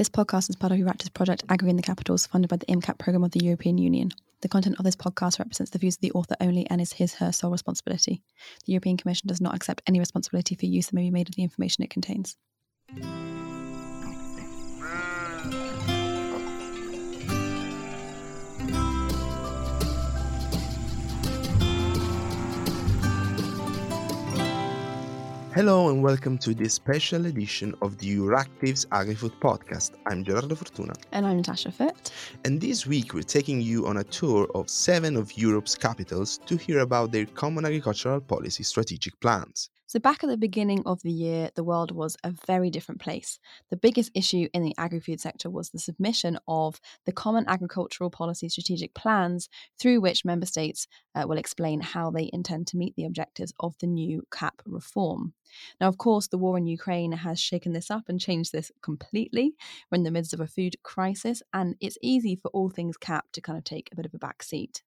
This podcast is part of Euractiv's project Agri in the Capitals, funded by the IMCAP program of the European Union. The content of this podcast represents the views of the author only and is his her sole responsibility. The European Commission does not accept any responsibility for use that may be made of the information it contains. Hello and welcome to this special edition of the Euractiv's AgriFood podcast. I'm Gerardo Fortuna. And I'm Natasha Foot. And this week we're taking you on a tour of seven of Europe's capitals to hear about their common agricultural policy strategic plans. So, back at the beginning of the year, the world was a very different place. The biggest issue in the agri food sector was the submission of the Common Agricultural Policy Strategic Plans, through which member states uh, will explain how they intend to meet the objectives of the new CAP reform. Now, of course, the war in Ukraine has shaken this up and changed this completely. We're in the midst of a food crisis, and it's easy for all things CAP to kind of take a bit of a back seat.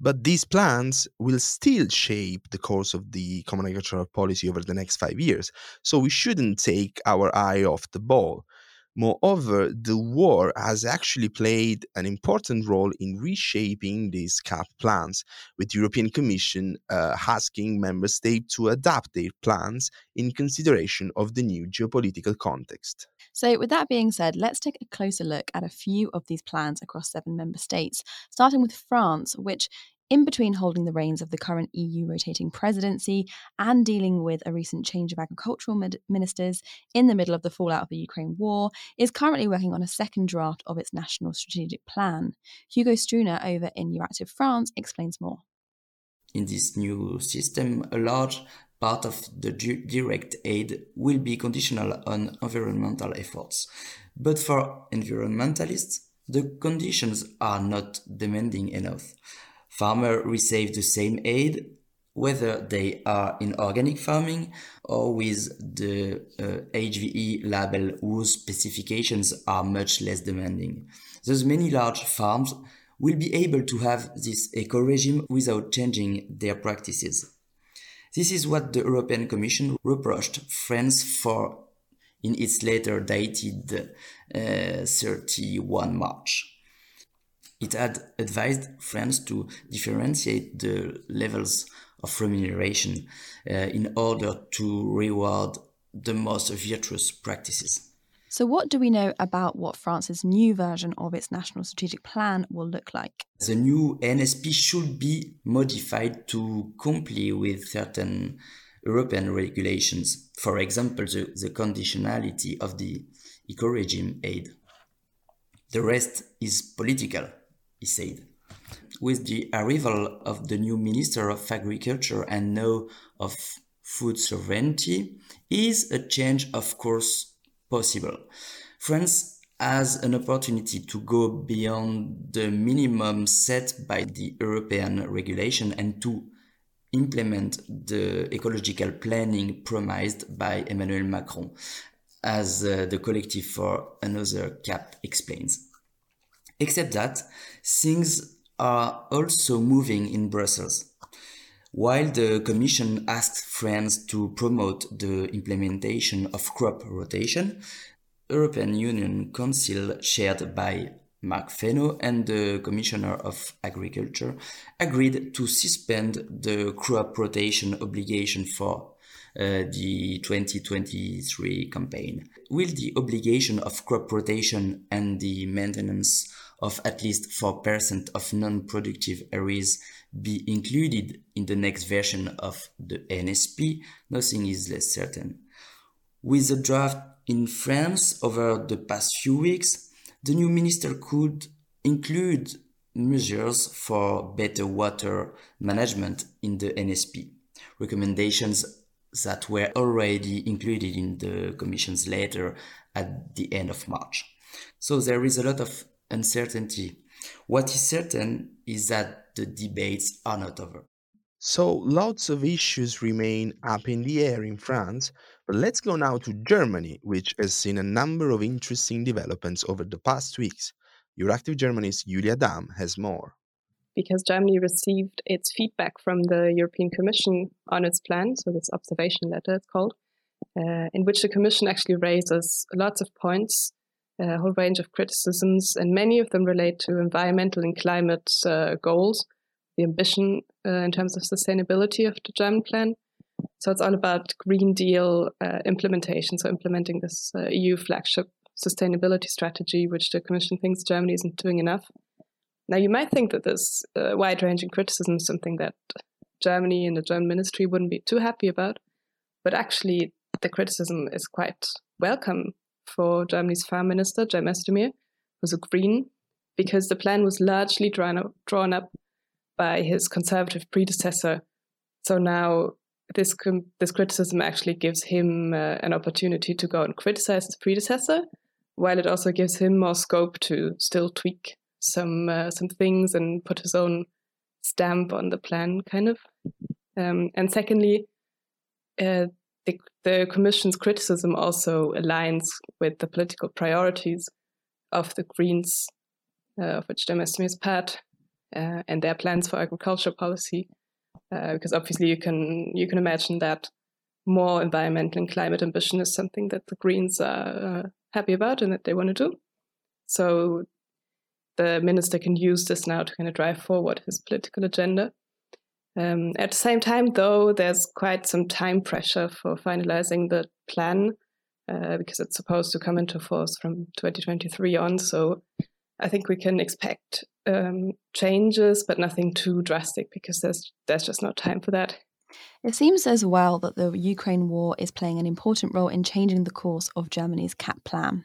But these plans will still shape the course of the common agricultural policy over the next five years, so we shouldn't take our eye off the ball. Moreover, the war has actually played an important role in reshaping these CAP plans, with the European Commission uh, asking member states to adapt their plans in consideration of the new geopolitical context. So, with that being said, let's take a closer look at a few of these plans across seven member states, starting with France, which in between holding the reins of the current EU rotating presidency and dealing with a recent change of agricultural ministers in the middle of the fallout of the Ukraine war, is currently working on a second draft of its national strategic plan. Hugo Struna over in Euractiv France explains more. In this new system, a large part of the direct aid will be conditional on environmental efforts. But for environmentalists, the conditions are not demanding enough. Farmers receive the same aid whether they are in organic farming or with the uh, HVE label whose specifications are much less demanding. Thus many large farms will be able to have this eco regime without changing their practices. This is what the European Commission reproached France for in its letter dated uh, 31 March. It had advised France to differentiate the levels of remuneration uh, in order to reward the most virtuous practices. So, what do we know about what France's new version of its national strategic plan will look like? The new NSP should be modified to comply with certain European regulations. For example, the, the conditionality of the eco regime aid. The rest is political he said. With the arrival of the new Minister of Agriculture and now of Food Sovereignty, is a change of course possible. France has an opportunity to go beyond the minimum set by the European regulation and to implement the ecological planning promised by Emmanuel Macron, as uh, the Collective for Another CAP explains. Except that things are also moving in Brussels. While the Commission asked France to promote the implementation of crop rotation, European Union Council chaired by Marc Fesneau and the Commissioner of Agriculture agreed to suspend the crop rotation obligation for uh, the 2023 campaign. Will the obligation of crop rotation and the maintenance of at least 4% of non-productive areas be included in the next version of the NSP, nothing is less certain. With the draft in France over the past few weeks, the new minister could include measures for better water management in the NSP, recommendations that were already included in the Commission's letter at the end of March. So there is a lot of uncertainty. What is certain is that the debates are not over. So, lots of issues remain up in the air in France, but let's go now to Germany, which has seen a number of interesting developments over the past weeks. Euractiv Germany's Julia Dahm has more. Because Germany received its feedback from the European Commission on its plan, so this observation letter it's called, uh, in which the Commission actually raises lots of points a whole range of criticisms, and many of them relate to environmental and climate uh, goals, the ambition uh, in terms of sustainability of the German plan. So it's all about Green Deal uh, implementation, so implementing this EU flagship sustainability strategy, which the Commission thinks Germany isn't doing enough. Now, you might think that this uh, wide ranging criticism is something that Germany and the German ministry wouldn't be too happy about, but actually, the criticism is quite welcome for Germany's farm minister, Cem Özdemir, who's a Green, because the plan was largely drawn up, drawn up by his conservative predecessor. So now this this criticism actually gives him uh, an opportunity to go and criticize his predecessor, while it also gives him more scope to still tweak some uh, some things and put his own stamp on the plan, kind of. Um, and secondly, uh, the, the Commission's criticism also aligns with the political priorities of the Greens, uh, of which Özdemir is part, uh, and their plans for agriculture policy. Uh, because obviously, you can you can imagine that more environmental and climate ambition is something that the Greens are uh, happy about and that they want to do. So the minister can use this now to kind of drive forward his political agenda. Um, at the same time, though, there's quite some time pressure for finalizing the plan uh, because it's supposed to come into force from 2023 on. So I think we can expect um, changes, but nothing too drastic because there's there's just no time for that. It seems as well that the Ukraine war is playing an important role in changing the course of Germany's CAP plan.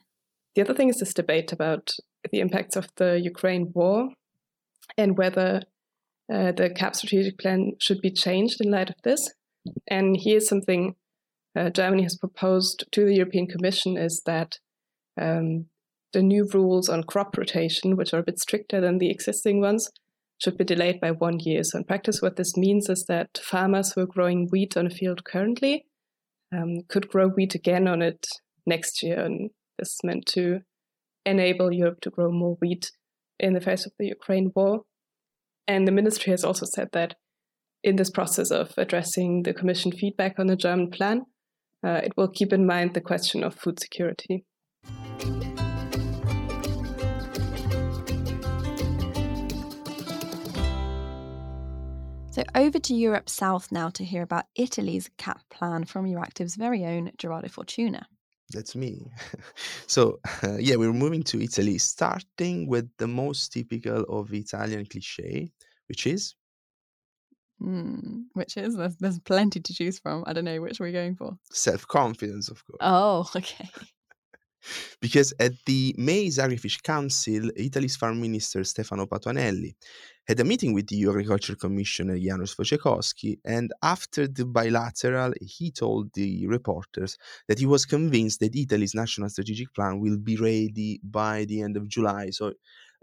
The other thing is this debate about the impacts of the Ukraine war and whether uh, the CAP strategic plan should be changed in light of this. And here's something uh, Germany has proposed to the European Commission is that um, the new rules on crop rotation, which are a bit stricter than the existing ones, should be delayed by one year. So, in practice, what this means is that farmers who are growing wheat on a field currently um, could grow wheat again on it next year. And this is meant to enable Europe to grow more wheat in the face of the Ukraine war. And the ministry has also said that in this process of addressing the Commission feedback on the German plan, uh, it will keep in mind the question of food security. So, over to Europe South now to hear about Italy's CAP plan from Euractiv's very own Gerardo Fortuna. That's me. so, uh, yeah, we're moving to Italy, starting with the most typical of Italian cliche, which is Mm, which is there's, there's plenty to choose from. I don't know which we're we going for. Self confidence, of course. Oh, okay. because at the May Agrifish Council, Italy's Farm Minister Stefano Patuanelli had a meeting with the Agriculture Commissioner Janusz Wojciechowski, and after the bilateral, he told the reporters that he was convinced that Italy's national strategic plan will be ready by the end of July. So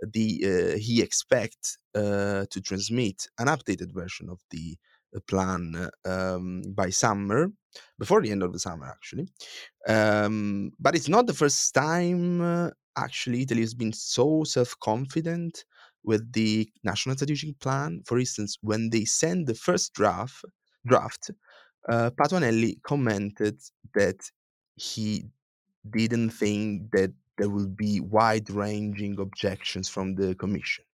the uh, he expects uh, to transmit an updated version of the uh, plan um, by summer, before the end of the summer, actually. Um, but it's not the first time, uh, actually, Italy has been so self confident with the national strategic plan. For instance, when they sent the first draft, draft uh, Patuanelli commented that he didn't think that there will be wide ranging objections from the Commission.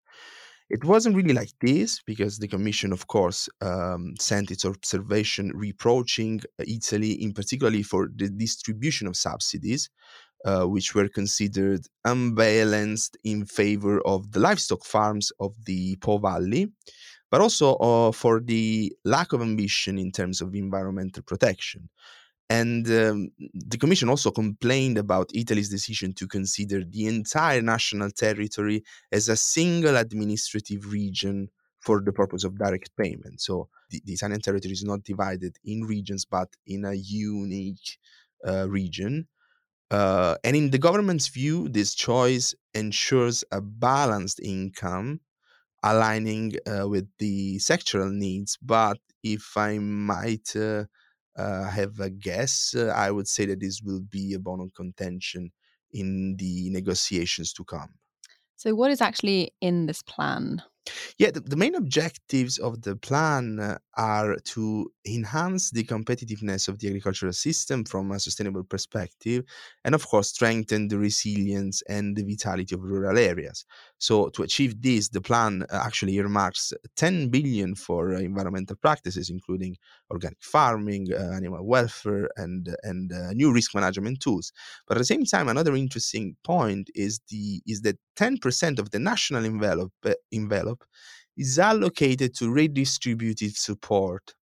It wasn't really like this because the Commission, of course, um, sent its observation reproaching Italy, in particularly for the distribution of subsidies, uh, which were considered unbalanced in favor of the livestock farms of the Po Valley, but also uh, for the lack of ambition in terms of environmental protection. And um, the Commission also complained about Italy's decision to consider the entire national territory as a single administrative region for the purpose of direct payment. So the, the Italian territory is not divided in regions, but in a unique uh, region. Uh, and in the government's view, this choice ensures a balanced income aligning uh, with the sectoral needs. But if I might uh, uh, have a guess, uh, I would say that this will be a bone of contention in the negotiations to come. So, what is actually in this plan? Yeah, the, the main objectives of the plan uh, are to enhance the competitiveness of the agricultural system from a sustainable perspective, and of course, strengthen the resilience and the vitality of rural areas. So, to achieve this, the plan uh, actually earmarks 10 billion for uh, environmental practices, including organic farming, uh, animal welfare, and and uh, new risk management tools. But at the same time, another interesting point is the is that 10% of the national envelope uh, envelope is allocated to redistributive support.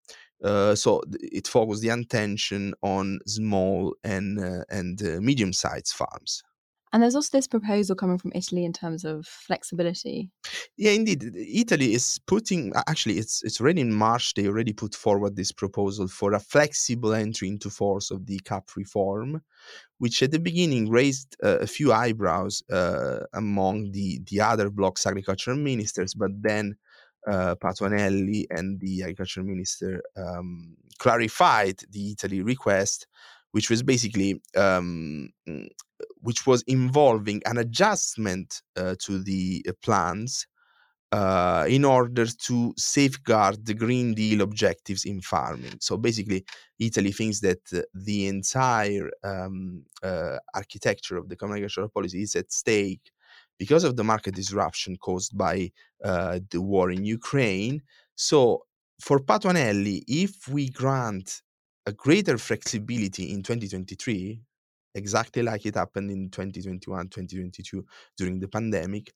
Uh, so it focuses the attention on small and and medium-sized farms. And there's also this proposal coming from Italy in terms of flexibility. Yeah, indeed. Italy is putting actually it's it's already in March they already put forward this proposal for a flexible entry into force of the CAP reform, which at the beginning raised uh, a few eyebrows uh, among the the other bloc's agricultural ministers, but then uh, Patuanelli and the agriculture minister um, clarified the Italy request, which was basically um, which was involving an adjustment uh, to the uh, plans uh, in order to safeguard the Green Deal objectives in farming. So basically, Italy thinks that uh, the entire um, uh, architecture of the common agricultural policy is at stake because of the market disruption caused by uh, the war in Ukraine. So for Patuanelli, if we grant a greater flexibility in 2023, exactly like it happened in 2021 2022 during the pandemic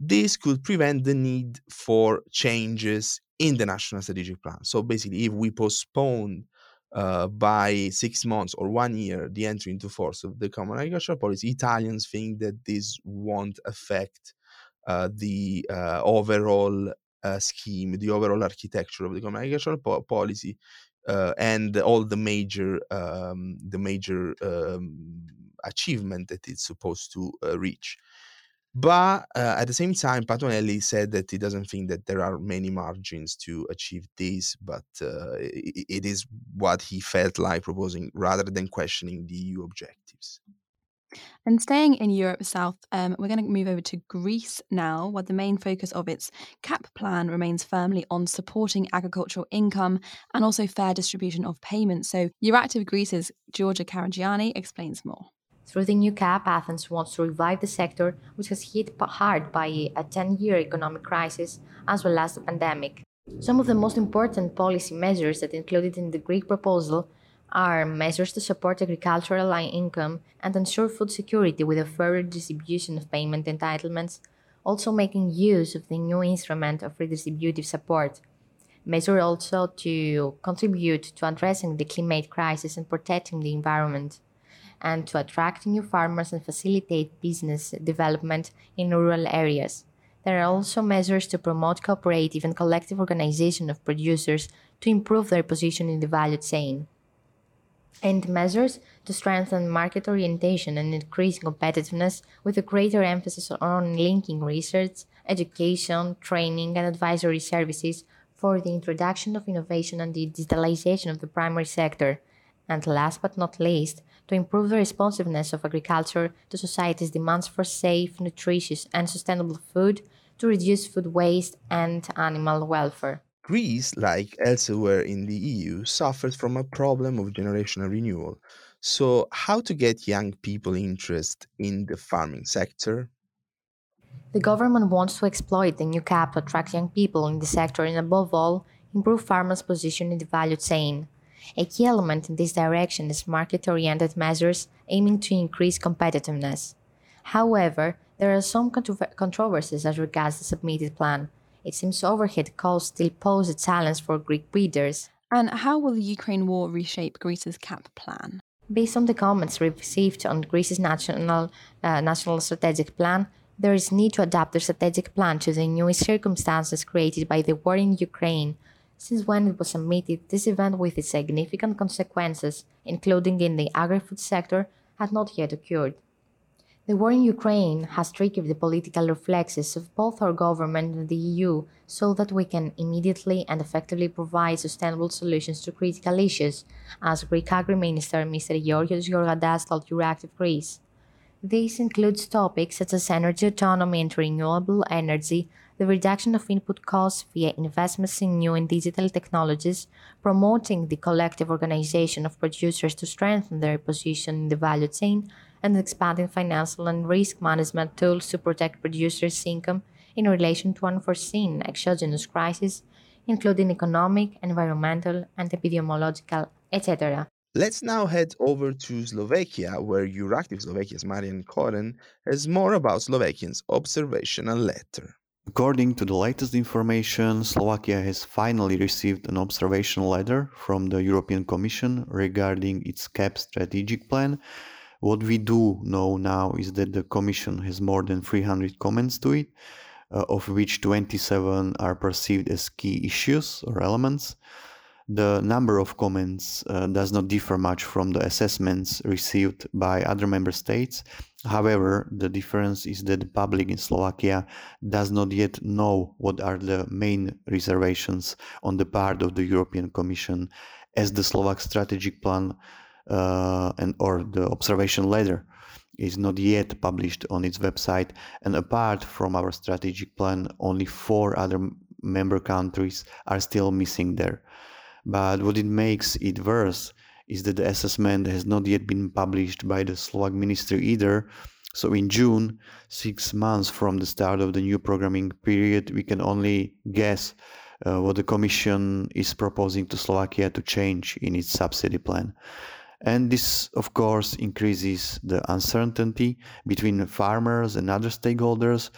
this could prevent the need for changes in the national strategic plan. So basically if we postpone uh, by six months or one year the entry into force of the common agricultural policy italians think that this won't affect uh, the uh, overall uh, scheme the overall architecture of the common agricultural po- policy uh, and all the major um, the major um, achievement that it's supposed to uh, reach. But uh, at the same time, Patuanelli said that he doesn't think that there are many margins to achieve this, but uh, it, it is what he felt like proposing rather than questioning the EU objectives. And staying in Europe South, um, we're going to move over to Greece now, where the main focus of its CAP plan remains firmly on supporting agricultural income and also fair distribution of payments. So, Euractiv Greece's Georgia Karagianni explains more. Through the new CAP, Athens wants to revive the sector, which has hit hard by a 10 year economic crisis as well as the pandemic. Some of the most important policy measures that included in the Greek proposal are measures to support agricultural income and ensure food security with a fairer distribution of payment entitlements, also making use of the new instrument of redistributive support. Measures also to contribute to addressing the climate crisis and protecting the environment, and to attract new farmers and facilitate business development in rural areas. There are also measures to promote cooperative and collective organization of producers to improve their position in the value chain and measures to strengthen market orientation and increase competitiveness with a greater emphasis on linking research, education, training, and advisory services for the introduction of innovation and the digitalization of the primary sector. And last but not least, to improve the responsiveness of agriculture to society's demands for safe, nutritious, and sustainable food, to reduce food waste and animal welfare. Greece, like elsewhere in the EU, suffered from a problem of generational renewal. So, how to get young people interested in the farming sector? The government wants to exploit the new cap to attract young people in the sector and, above all, improve farmers' position in the value chain. A key element in this direction is market oriented measures aiming to increase competitiveness. However, there are some controversies as regards the submitted plan, it seems overhead costs still pose a challenge for Greek breeders. And how will the Ukraine war reshape Greece's CAP plan? Based on the comments received on Greece's national, uh, national strategic plan, there is need to adapt the strategic plan to the new circumstances created by the war in Ukraine. Since when it was submitted, this event with its significant consequences, including in the agri-food sector, had not yet occurred. The war in Ukraine has triggered the political reflexes of both our government and the EU so that we can immediately and effectively provide sustainable solutions to critical issues, as Greek Agri Minister Mr. Georgios Georgantas told Euractiv Greece. This includes topics such as energy autonomy and renewable energy, the reduction of input costs via investments in new and digital technologies, promoting the collective organization of producers to strengthen their position in the value chain, and expanding financial and risk management tools to protect producers' income in relation to unforeseen exogenous crises, including economic, environmental, and epidemiological, etc. Let's now head over to Slovakia, where Euractiv Slovakia's Marian Koren has more about Slovakians' observational letter. According to the latest information, Slovakia has finally received an observational letter from the European Commission regarding its CAP strategic plan. What we do know now is that the Commission has more than 300 comments to it, uh, of which 27 are perceived as key issues or elements the number of comments uh, does not differ much from the assessments received by other member states. However, the difference is that the public in Slovakia does not yet know what are the main reservations on the part of the European Commission as the Slovak strategic plan and or the observation letter is not yet published on its website and apart from our strategic plan only four other member countries are still missing there but what it makes it worse is that the assessment has not yet been published by the Slovak ministry either. So in June, six months from the start of the new programming period, we can only guess uh, what the Commission is proposing to Slovakia to change in its subsidy plan. And this, of course, increases the uncertainty between farmers and other stakeholders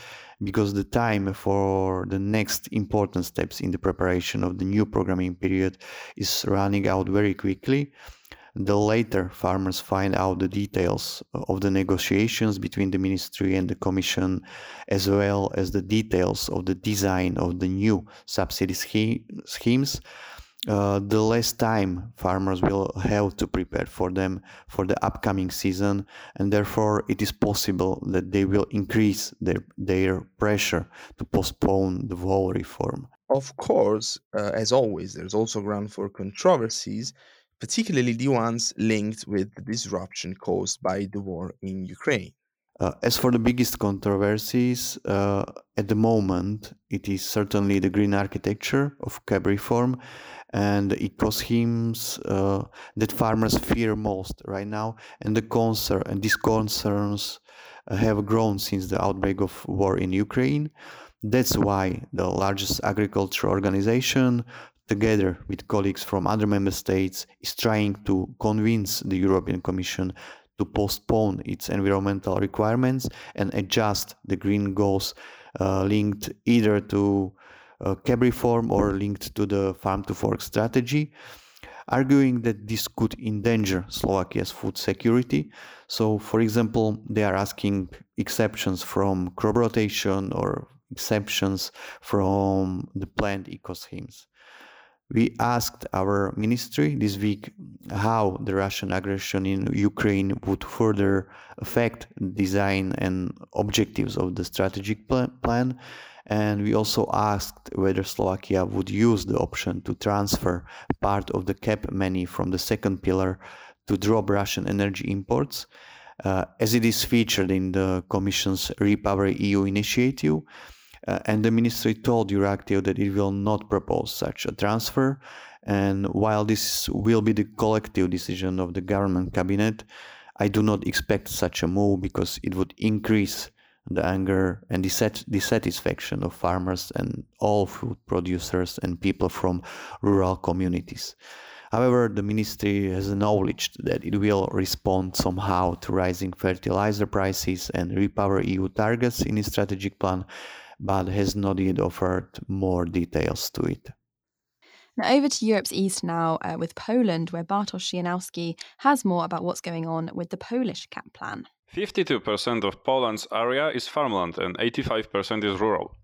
because the time for the next important steps in the preparation of the new programming period is running out very quickly. The later farmers find out the details of the negotiations between the ministry and the commission, as well as the details of the design of the new subsidy schemes, uh, the less time farmers will have to prepare for them for the upcoming season and therefore it is possible that they will increase their, their pressure to postpone the whole reform. Of course uh, as always there's also ground for controversies particularly the ones linked with the disruption caused by the war in ukraine uh, as for the biggest controversies, uh, at the moment, it is certainly the green architecture of CAP reform and eco schemes uh, that farmers fear most right now, and the concern and these concerns uh, have grown since the outbreak of war in Ukraine. That's why the largest agriculture organization, together with colleagues from other member states, is trying to convince the European Commission to postpone its environmental requirements and adjust the green goals uh, linked either to uh, CAP reform or linked to the farm to fork strategy, arguing that this could endanger Slovakia's food security. So, for example, they are asking exceptions from crop rotation or exceptions from the planned eco schemes. We asked our ministry this week how the Russian aggression in Ukraine would further affect the design and objectives of the strategic plan. And we also asked whether Slovakia would use the option to transfer part of the CAP money from the second pillar to drop Russian energy imports, uh, as it is featured in the Commission's Repower EU initiative. Uh, and the ministry told Euractiv that it will not propose such a transfer. And while this will be the collective decision of the government cabinet, I do not expect such a move because it would increase the anger and dissatisfaction of farmers and all food producers and people from rural communities. However, the ministry has acknowledged that it will respond somehow to rising fertilizer prices and repower EU targets in its strategic plan, but has not yet offered more details to it. Now, over to Europe's east now uh, with Poland, where Bartosz Szymanowski has more about what's going on with the Polish CAP plan. 52% of Poland's area is farmland and 85% is rural.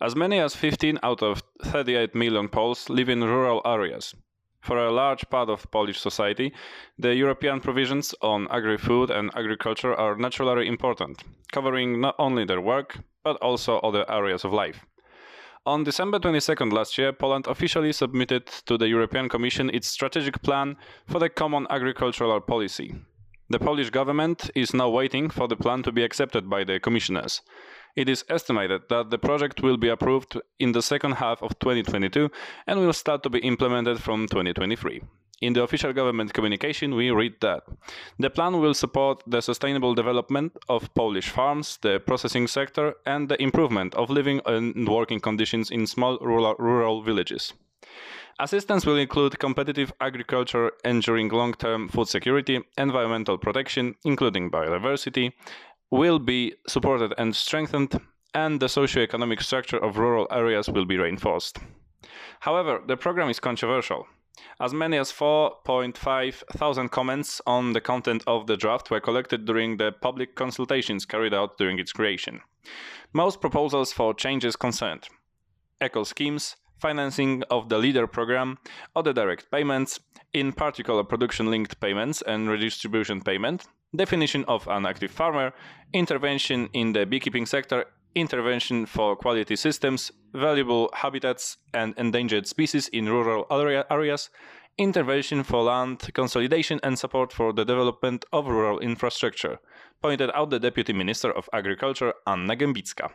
As many as 15 out of 38 million Poles live in rural areas. For a large part of Polish society, the European provisions on agri food and agriculture are naturally important, covering not only their work, but also other areas of life. On December 22nd last year, Poland officially submitted to the European Commission its strategic plan for the common agricultural policy, The Polish government is now waiting for the plan to be accepted by the commissioners. It is estimated that the project will be approved in the second half of 2022 and will start to be implemented from 2023. In the official government communication, we read that the plan will support the sustainable development of Polish farms, the processing sector, and the improvement of living and working conditions in small rural, rural villages. Assistance will include competitive agriculture, ensuring long term food security, environmental protection, including biodiversity, will be supported and strengthened, and the socio-economic structure of rural areas will be reinforced. However, the program is controversial. As many as 4.5 thousand comments on the content of the draft were collected during the public consultations carried out during its creation. Most proposals for changes concerned eco schemes, financing of the LEADER program, other direct payments, in particular production linked payments and redistribution payment, definition of an active farmer, intervention in the beekeeping sector, intervention for quality systems, valuable habitats and endangered species in rural area areas, intervention for land consolidation and support for the development of rural infrastructure, pointed out the Deputy Minister of Agriculture Anna Gembicka.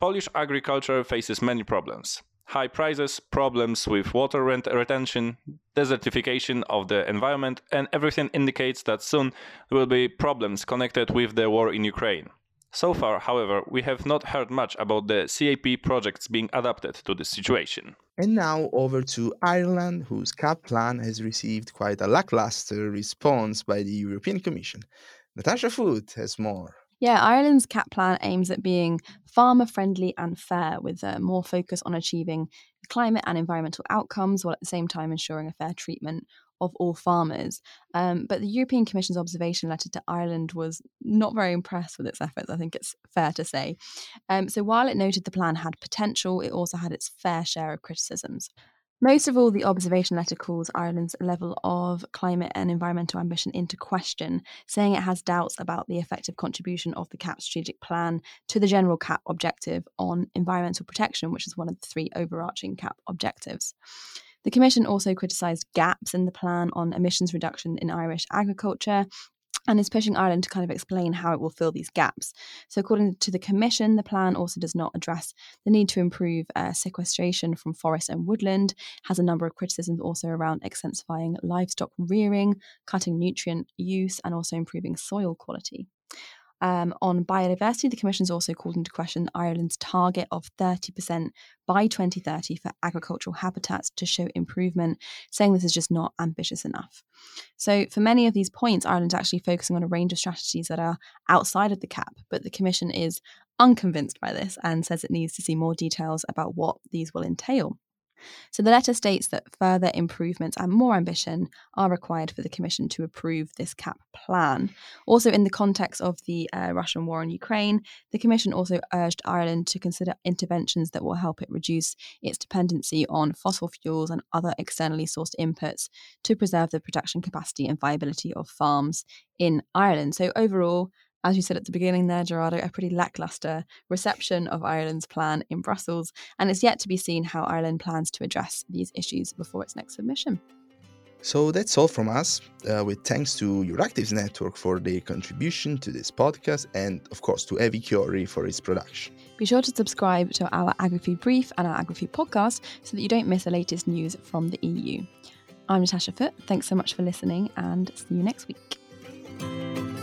Polish agriculture faces many problems high prices, problems with water retention, desertification of the environment, and everything indicates that soon there will be problems connected with the war in Ukraine. So far, however, we have not heard much about the CAP projects being adapted to this situation. And now over to Ireland, whose CAP plan has received quite a lackluster response by the European Commission. Natasha Foot has more. Yeah, Ireland's CAP plan aims at being farmer friendly and fair, with uh, more focus on achieving climate and environmental outcomes while at the same time ensuring a fair treatment of all farmers. Um, but the European Commission's observation letter to Ireland was not very impressed with its efforts, I think it's fair to say. Um, so while it noted the plan had potential, it also had its fair share of criticisms. Most of all, the observation letter calls Ireland's level of climate and environmental ambition into question, saying it has doubts about the effective contribution of the CAP strategic plan to the general CAP objective on environmental protection, which is one of the three overarching CAP objectives. The Commission also criticised gaps in the plan on emissions reduction in Irish agriculture and is pushing Ireland to kind of explain how it will fill these gaps. So, according to the Commission, the plan also does not address the need to improve uh, sequestration from forest and woodland, has a number of criticisms also around intensifying livestock rearing, cutting nutrient use, and also improving soil quality. Um, on biodiversity, the Commission has also called into question Ireland's target of 30% by 2030 for agricultural habitats to show improvement, saying this is just not ambitious enough. So, for many of these points, Ireland's actually focusing on a range of strategies that are outside of the CAP, but the Commission is unconvinced by this and says it needs to see more details about what these will entail. So the letter states that further improvements and more ambition are required for the Commission to approve this CAP plan. Also, in the context of the uh, Russian war on Ukraine, the Commission also urged Ireland to consider interventions that will help it reduce its dependency on fossil fuels and other externally sourced inputs to preserve the production capacity and viability of farms in Ireland. So, overall, as you said at the beginning there, Gerardo, a pretty lackluster reception of Ireland's plan in Brussels, and it's yet to be seen how Ireland plans to address these issues before its next submission. So that's all from us, uh, with thanks to Euractiv's network for their contribution to this podcast, and of course to Evie Chiori for its production. Be sure to subscribe to our AgriFood Brief and our AgriFood podcast so that you don't miss the latest news from the EU. I'm Natasha Foot. Thanks so much for listening, and see you next week.